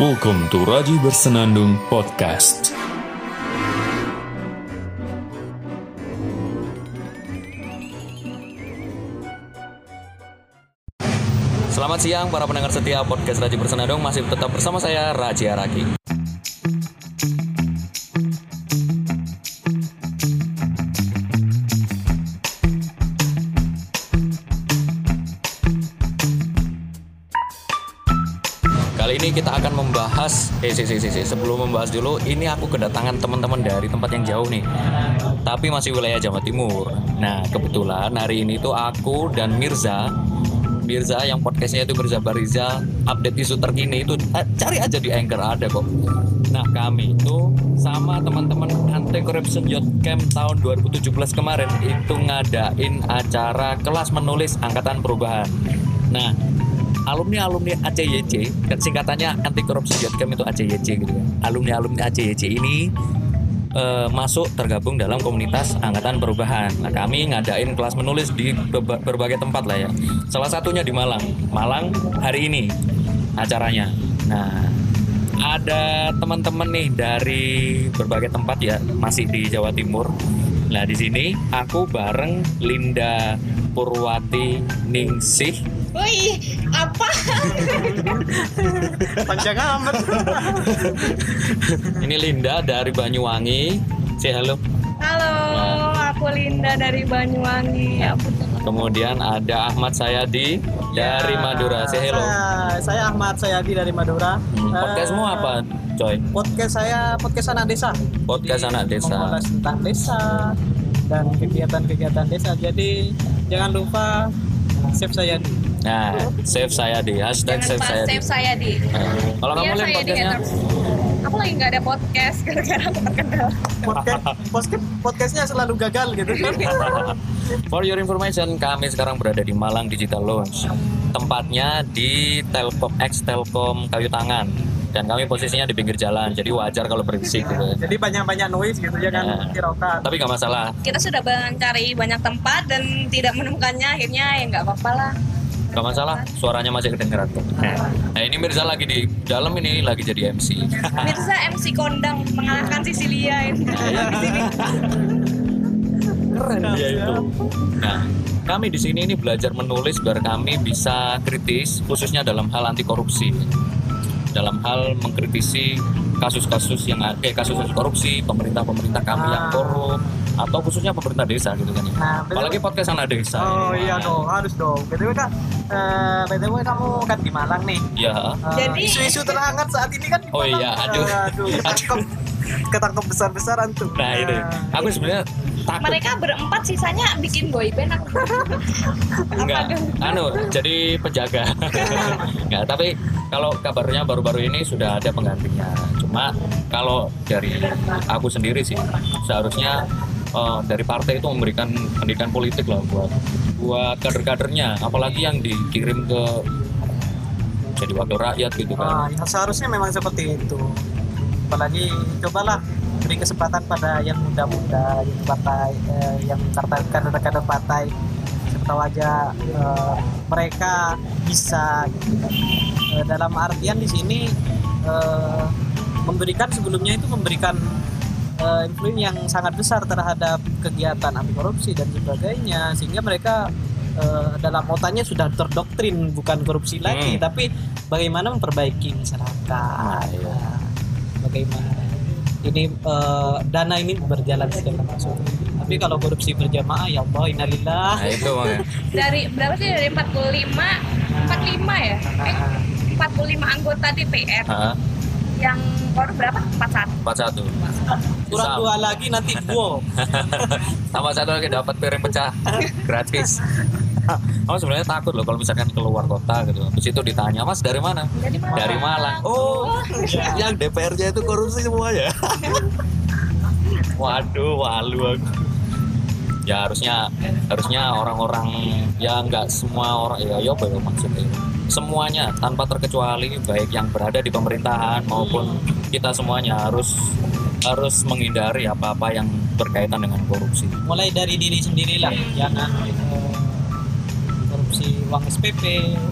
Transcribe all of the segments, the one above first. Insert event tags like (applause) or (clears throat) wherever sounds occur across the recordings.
Welcome to Raji Bersenandung Podcast. Selamat siang para pendengar setia podcast Raji Bersenandung masih tetap bersama saya Raji Araki. Kita akan membahas eh si, si, si, si. sebelum membahas dulu ini aku kedatangan teman-teman dari tempat yang jauh nih. Tapi masih wilayah Jawa Timur. Nah, kebetulan hari ini tuh aku dan Mirza Mirza yang podcastnya itu Mirza Bariza update isu terkini itu eh, cari aja di Anchor ada kok. Nah kami itu sama teman-teman anti corruption youth camp tahun 2017 kemarin itu ngadain acara kelas menulis angkatan perubahan. Nah alumni alumni ACYC kan singkatannya anti youth camp itu ACYC gitu ya. Alumni alumni ACYC ini eh, masuk tergabung dalam komunitas angkatan perubahan. Nah, kami ngadain kelas menulis di berbagai tempat lah ya. Salah satunya di Malang. Malang hari ini acaranya. Nah, ada teman-teman nih dari berbagai tempat ya, masih di Jawa Timur. Nah, di sini aku bareng Linda Purwati Ningsih Wih, apa? panjang amat Ini Linda dari Banyuwangi. Say halo. Halo, aku Linda dari Banyuwangi. Ya. Kemudian ada Ahmad Sayadi dari Madura. Say hello. saya, saya Ahmad Sayadi dari Madura Hmm, podcastmu Eh, apa, coy? podcast saya podcast anak desa Podcast Jadi, anak desa. mengulas tentang desa dan kegiatan-kegiatan desa jadi jangan lupa save saya Nah, save Sayadi. Hashtag Jangan save saya di. Nah, Kalau kamu Iya, lihat saya di podcastnya. Aku lagi nggak ada podcast (laughs) gara-gara aku terkenal. podcast podcast podcastnya selalu gagal gitu (laughs) For your information, kami sekarang berada di Malang Digital Lounge. Tempatnya di Telkom X Telkom Kayu Tangan. Dan kami posisinya di pinggir jalan, jadi wajar kalau berisik gitu. jadi banyak-banyak noise gitu ya kan Ya. kirokan Tapi nggak masalah, Kita sudah mencari banyak tempat dan tidak menemukannya. Akhirnya ya nggak apa-apa lah. Nggak masalah. Suaranya masih kedengeran kok. Nah, ini Mirza lagi di dalam ini lagi jadi MC. (laughs) Mirza MC kondang mengalahkan Sisilia ini. Iya. Keren dia itu. Nah, kami di sini ini belajar menulis biar kami bisa kritis, khususnya dalam hal anti korupsi, dalam hal mengkritisi kasus-kasus yang ada, eh, kasus-kasus korupsi, pemerintah-pemerintah kami yang Ah. korup, atau khususnya pemerintah desa gitu kan. ya. Nah, betul. Apalagi podcast anak desa. Oh ini. iya dong, harus dong. BTW kak, eh, BTW kamu kan di Malang nih. Ya, Eh, Jadi- isu-isu terhangat saat ini kan di Oh iya, aduh. aduh (laughs) ketangkep, ketangkep besar-besaran tuh. nah ini, aku sebenarnya takut Mereka berempat sisanya bikin boyband aku. (laughs) Enggak, anu jadi penjaga. (laughs) Enggak, tapi kalau kabarnya baru-baru ini sudah ada penggantinya. Cuma kalau dari aku sendiri sih seharusnya eh, dari partai itu memberikan pendidikan politik lah buat buat kader-kadernya, apalagi yang dikirim ke jadi wakil rakyat gitu Ah, kan. ya seharusnya memang seperti itu. Apalagi cobalah beri kesempatan pada yang muda-muda, yang partai, eh, yang kader-kader partai. Siapa tahu aja eh, mereka bisa gitu kan. Eh, dalam artian di sini eh, memberikan sebelumnya itu memberikan eh, influence yang sangat besar terhadap kegiatan anti korupsi dan sebagainya sehingga mereka eh, dalam otaknya sudah terdoktrin bukan korupsi lagi Hmm. tapi bagaimana memperbaiki masyarakat iya. Bagaimana ini eh, dana ini berjalan secara langsung tapi kalau korupsi berjamaah ya Allah innalillah Nah itu makanya. (laughs) Dari berapa sih dari 45 45 ya? Eh, 45 anggota DPR Hah? yang korup berapa? 41. 41. kurang Sama. dua lagi nanti gua (laughs) Sama satu lagi dapat piring pecah (laughs) gratis. (laughs) Kamu sebenarnya takut loh kalau misalkan keluar kota gitu. Habis itu ditanya, "Mas dari mana?" Dari Malang. Dari Malang. Oh, yang DPR-nya itu korupsi semua ya. (laughs) Waduh, walu aku. Ya harusnya harusnya orang-orang ya nggak semua orang ya ya apa ya maksudnya semuanya tanpa terkecuali baik yang berada di pemerintahan maupun kita semuanya harus harus menghindari apa-apa yang berkaitan dengan korupsi. mulai dari diri sendirilah jangan uang SPP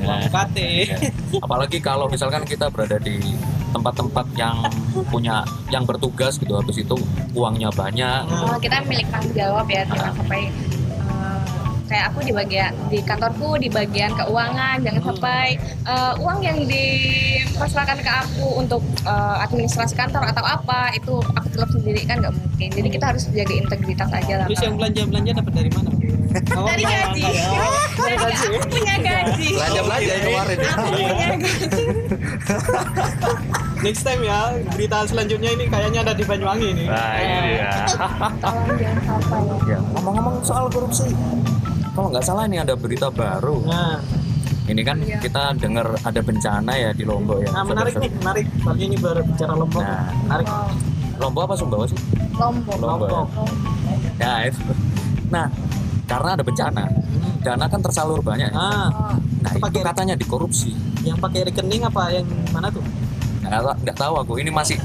uang Nah. UKT Ya. (laughs) Apalagi kalau misalkan kita berada di tempat-tempat yang punya yang bertugas gitu habis itu uangnya banyak Oh, kita milik tanggung jawab ya jangan sampai eh, kayak aku di bagian di kantorku di bagian keuangan jangan sampai eh, uang yang dimasrahkan ke aku untuk eh, administrasi kantor atau apa itu aku telap sendiri kan nggak mungkin jadi kita harus jaga integritas aja lah Terus yang belanja belanja dapat dari mana? Oh, dari gaji dari aku punya gaji belanja belanja kemarin ya. aku punya gaji Next time ya berita selanjutnya ini kayaknya ada di Banyuwangi nih. nah ini dia jangan sampai ya ya ngomong-ngomong soal korupsi kalau nggak salah ini ada berita baru Nah, ini kan Iya. kita dengar ada bencana ya di Lombok ya nah menarik nih, menarik. Soalnya ini berbicara Lombok. Nah. Menarik. Lombok apa Sumbawa sih lombok Lombok. Lombok. ya itu nah karena ada bencana. Dana kan tersalur banyak. Ya. Ah, nah itu pakai- katanya dikorupsi. Yang pakai rekening apa? Yang mana tuh? nggak tahu- nggak tahu aku. Ini masih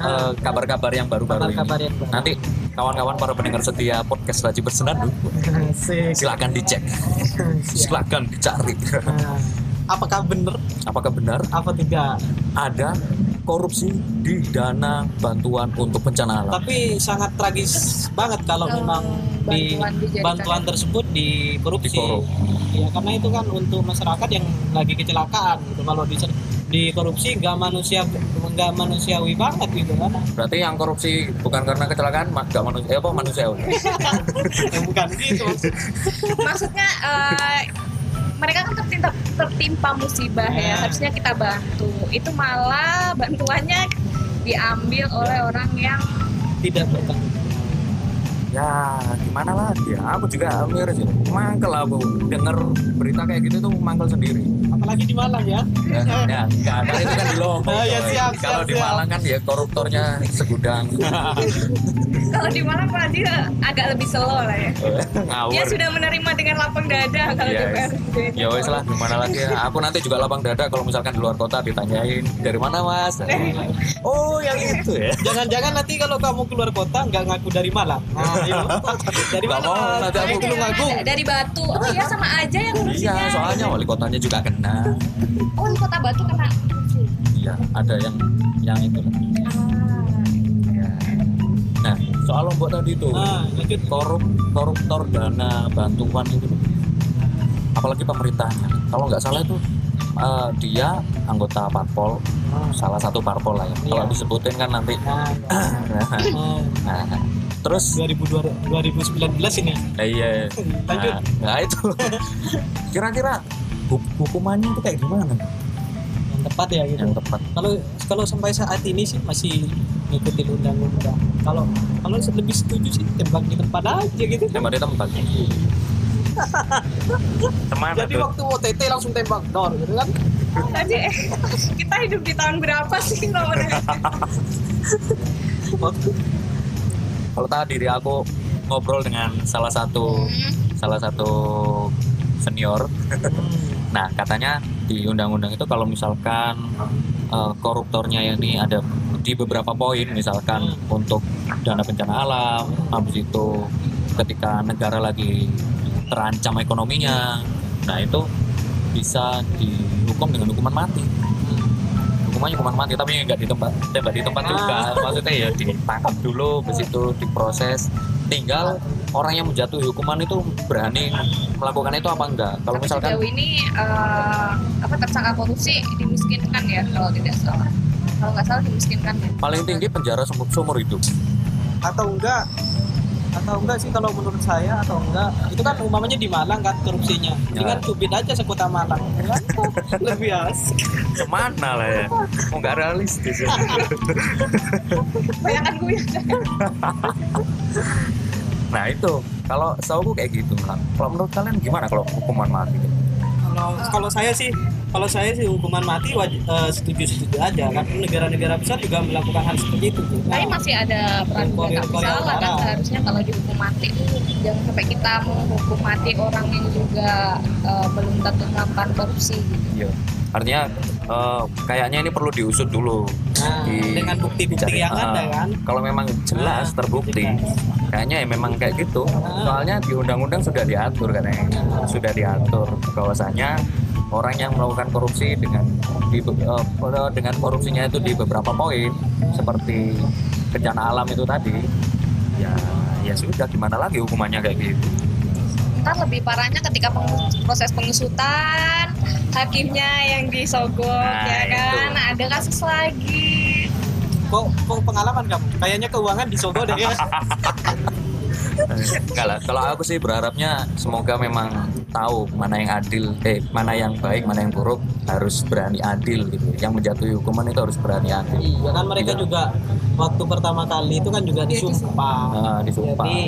eh, kabar-kabar yang baru-baru ini. Kabar-kabar yang baru. nanti kawan-kawan para pendengar setia podcast Raji Bersenandung Asik. (laughs) silakan dicek. (laughs) Silakan dicari. Nah, apakah benar? apakah benar? Apa tidak? ada korupsi di dana bantuan untuk bencana alam Tapi sangat tragis banget kalau Kalau memang di bantuan tersebut dikorupsi. Dikorup. Ya karena itu kan untuk masyarakat yang lagi kecelakaan gitu. Kalau di dikorupsi nggak manusia nggak manusiawi banget gitu kan. berarti yang korupsi bukan karena kecelakaan nggak manusia apa manusia ya, (laughs) bukan gitu. maksudnya eh, mereka kan tertimpa, tertimpa musibah ya harusnya kita bantu. Itu malah bantuannya diambil oleh orang yang Tidak bertanggung ya gimana lagi ya aku juga miris ya mangkel aku. Denger berita kayak gitu tuh mangkel sendiri. Apalagi di Malang ya. ya, ya nggak ada. Itu kan di Lombok Ah, ya, siap, kalau siap, di siap. Malang kan ya koruptornya segudang. (laughs) Kalau di Malang Pak Haji agak lebih slow lah ya. Ngawur. Dia sudah menerima dengan lapang dada kalau Iya, DPRD ya wes lah gimana lagi ya? Aku nanti juga lapang dada kalau misalkan di luar kota ditanyain dari mana mas? Oh yang itu ya. Jangan-jangan nanti kalau kamu keluar kota nggak ngaku dari Malang. Nah, iya. Dari Nggak mana? mau, nanti aku Dari belum dari Batu. Oh iya sama aja yang iya ngurusinnya. soalnya wali kotanya juga kena. Oh di kota Batu kena. Iya ada yang yang itu. Ah. Ya. nah soal lombok tadi itu. Nah, korup koruptor dana bantuan itu. Apalagi pemerintahnya kalau nggak salah itu eh, dia anggota parpol salah satu parpol lah ya. Kalau Iya. disebutin kan nanti. (clears throat) Nah, nah, nah, terus 2002 2019 ini. eh, iya Lanjut. nah, nah itu (laughs) kira-kira hu- hukumannya itu kayak gimana Yang tepat ya gitu. yang tepat Kalau kalau sampai saat ini sih masih ngikutin undang-undang. Kalau kalau lebih setuju sih tembak di tempat aja gitu. tembak di tempat (laughs) Ke mana Jadi tuh? waktu OTT langsung tembak dor gitu kan. Tadi eh, kita hidup di tahun berapa sih kalau (laughs) Waktu Kalau tadi diri aku ngobrol dengan salah satu salah satu senior. (laughs) Nah, katanya di undang-undang itu kalau misalkan eh, koruptornya ini ada di beberapa poin, misalkan untuk dana bencana alam, habis itu ketika negara lagi terancam ekonominya, nah itu bisa dihukum dengan hukuman mati. Hukumannya hukuman mati, tapi nggak di tempat, tembak di tempat juga. Maksudnya ya ditangkap dulu, habis itu diproses. Tinggal orang yang menjatuhi hukuman itu berani melakukan itu apa enggak. Kalau Tapi misalkan sejauh ini eh, apa tersangka korupsi dimiskinkan ya kalau tidak salah. Kalau nggak salah dimiskinkan ya. paling tinggi penjara seumur hidup. atau enggak atau enggak sih kalau menurut saya atau enggak itu kan umpamanya di Malang kan korupsinya dengan cubit aja sekota Malang (laughs) lebih asik Ke mana lah ya? Mau nggak realistis ya. (laughs) Bayangkan gue ya. Nah itu kalau setahu kayak gitu lah. Kalau menurut kalian gimana kalau hukuman mati? Kalau kalau saya sih kalau saya sih hukuman mati wajib setuju setuju aja kan negara-negara besar juga melakukan hal seperti itu tuh. Tapi Nah, masih ada peran Korea- salah kan seharusnya kalau dihukum mati jangan sampai kita menghukum mati orang yang juga eh, belum tentu melakukan korupsi gitu. Iya. Artinya eh, kayaknya ini perlu diusut dulu. nah, Di- dengan bukti-bukti yang Ah, ada kan Kalau memang jelas Ah, terbukti, jelas. kayaknya ya memang kayak gitu. Ah. Soalnya di undang-undang sudah diatur katanya, sudah diatur bahwasanya orang yang melakukan korupsi dengan di, eh, dengan korupsinya itu di beberapa poin seperti bencana alam itu tadi ya ya sudah gimana lagi hukumannya kayak gitu ntar lebih parahnya ketika pengu- proses pengusutan hakimnya yang disogok Nah, ya kan? Ada kasus lagi. Kok kok pengalaman kamu? Kayaknya keuangan disogok deh. ya (laughs) (laughs) Lah, kalau aku sih berharapnya semoga memang tahu mana yang adil, eh mana yang baik, mana yang buruk harus berani adil gitu. Yang menjatuhi hukuman itu harus berani adil. iya kan mereka juga waktu pertama kali itu kan juga disumpah Nah, disumpah. jadi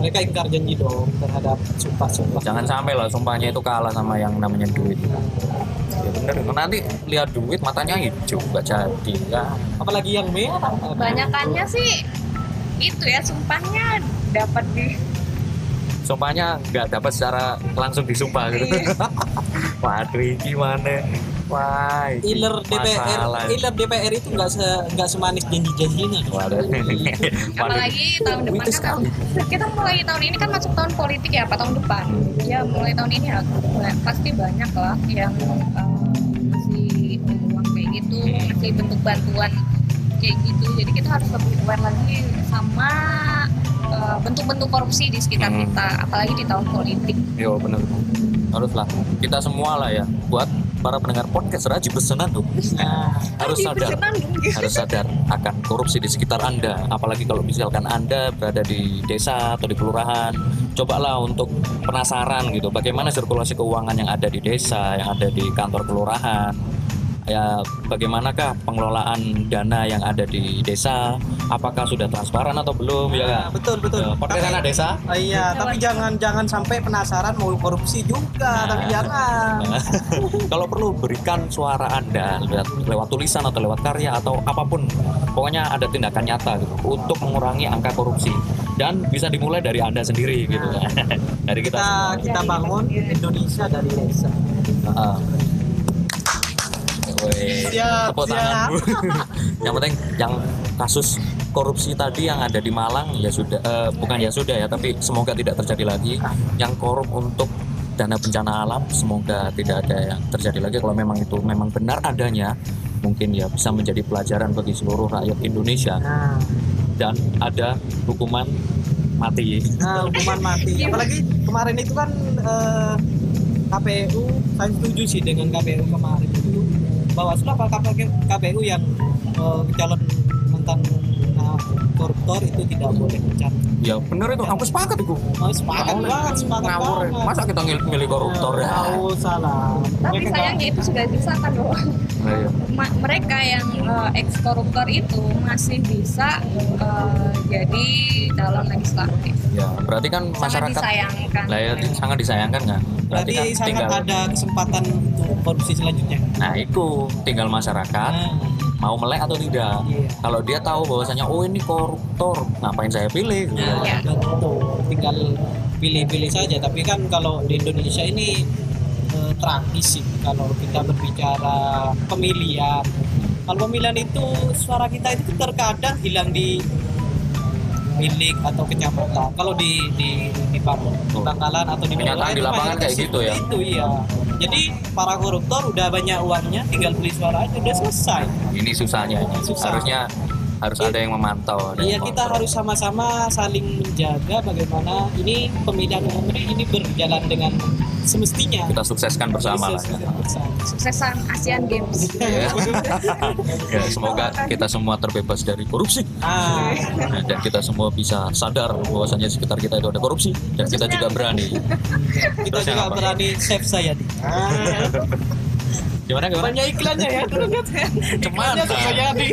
mereka ingkar janji dong terhadap sumpah-sumpah Jangan sampai lah sumpahnya itu kalah sama yang namanya duit. Ya bener, nanti lihat duit matanya hijau, nggak jadi ya. apalagi yang merah banyakannya sih itu ya sumpahnya dapat di Sumpahnya nggak dapat secara langsung disumpah gitu. Iya. (laughs) Waduh, ini gimana? Wah, iler DPR iler DPR itu nggak se nggak semanis janji-janjinya Waduh. Waduh. (laughs) apalagi tahun depan kan kita mulai tahun ini kan masuk tahun politik ya apa tahun depan ya mulai tahun ini ya pasti banyak lah yang eh, masih uang kayak gitu masih bentuk bantuan kayak gitu. Jadi kita harus lebih aware lagi sama eh, bentuk-bentuk korupsi di sekitar Hmm. kita apalagi di tahun politik. Yo bener. Haruslah kita semua lah ya. Buat para pendengar podcast Raji Bersenan tuh. Nah, harus sadar. bersenandung, harus sadar akan korupsi di sekitar anda. Apalagi kalau misalkan anda berada di desa atau di kelurahan cobalah untuk penasaran gitu. Bagaimana sirkulasi keuangan yang ada di desa yang ada di kantor kelurahan ya bagaimanakah pengelolaan dana yang ada di desa? Apakah sudah transparan atau belum? Ya nah, kak betul. Betul Ya, podcast anak desa? Oh iya, tapi jangan jangan sampai penasaran mau korupsi juga, Nah. tapi jangan. (laughs) kalau perlu berikan suara anda lewat, lewat tulisan atau lewat karya atau apa pun. Pokoknya ada tindakan nyata gitu untuk mengurangi angka korupsi. Dan bisa dimulai dari anda sendiri gitu. (laughs) Dari kita, Kita semua. kita bangun Indonesia dari desa. Heeh. Siap, tepuk siap. tangan (laughs) Bu. yang penting yang kasus korupsi tadi yang ada di Malang ya sudah eh, bukan ya sudah ya tapi semoga tidak terjadi lagi yang korup untuk dana bencana alam semoga tidak ada yang terjadi lagi kalau memang itu memang benar adanya mungkin ya bisa menjadi pelajaran bagi seluruh rakyat Indonesia dan ada hukuman mati nah hukuman mati. Apalagi kemarin itu kan eh, KPU, saya setuju sih dengan KPU kemarin itu bahwa apa KPU, yang eh, calon mantan koruptor itu tidak boleh mencari. ya benar itu aku sepakat itu Oh, sepakat banget, sepakat ngawur banget. masa kita milih, milih koruptor ya Tahu salah. tapi Mereka sayangnya itu sudah disahkan loh Nah, iya. Ma- mereka yang ex koruptor itu masih bisa eh, jadi calon legislatif Ya, berarti kan sangat masyarakat disayangkan lah ya, sangat disayangkan kan? Berarti Berarti kan sangat tinggal ada kesempatan untuk korupsi selanjutnya. nah itu tinggal masyarakat Nah, mau melek atau tidak. Iya. Kalau dia tahu bahwasanya oh ini koruptor, ngapain saya pilih? nah, Iya. betul. Tinggal pilih-pilih saja. Tapi kan kalau di Indonesia ini eh, tragis sih kalau kita berbicara pemilihan. Kalau pemilihan itu suara kita itu terkadang hilang di milik atau kecamatan. Kalau di di di, Bang- di. Bangkalan atau di Kenyataan Bangkalan di lapangan kayak gitu ya? Itu iya. Jadi para koruptor udah banyak uangnya, tinggal beli suara aja udah selesai. Ini susahnya. ini. Susah. Harusnya harus ada yang memantau. Iya kita harus sama-sama saling menjaga bagaimana ini pemilihan umum ini, ini berjalan dengan semestinya. kita sukseskan bersama lah. Ya. suksesan Asian Games (laughs) Ya. Ya, semoga kita semua terbebas dari korupsi Ah, Nah, dan kita semua bisa sadar bahwasanya sekitar kita itu ada korupsi dan kita juga berani. kita Terus juga apa? berani save saya di. Ah, Gimana gimana? banyak iklannya ya. Cuman Iklannya Save Sayadi.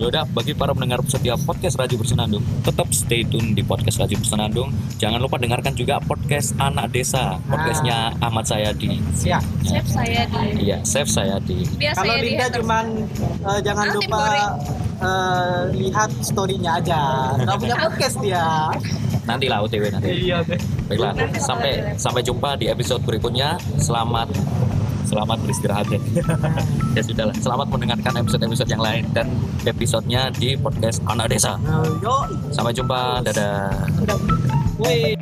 Yaudah, bagi para pendengar setiap podcast Raji Bersenandung, tetap stay tune di podcast Raji Bersenandung. Jangan lupa dengarkan juga podcast Anak Desa, podcastnya Ahmad Sayadi. Siap. chef saya di Iya, Chef Sayadi. biasa Kalau ya Dinda haters. cuman eh, jangan Ah, tim lupa eh, lihat storynya aja. Nggak punya (laughs) podcast dia. Nanti lah OTW nanti. Iya deh. Baiklah, sampai sampai jumpa di episode berikutnya. Selamat selamat beristirahat ya. (laughs) ya sudahlah, selamat mendengarkan episode-episode yang lain dan episodenya di podcast Anak Desa. Nah. Sampai jumpa, dadah. Wih.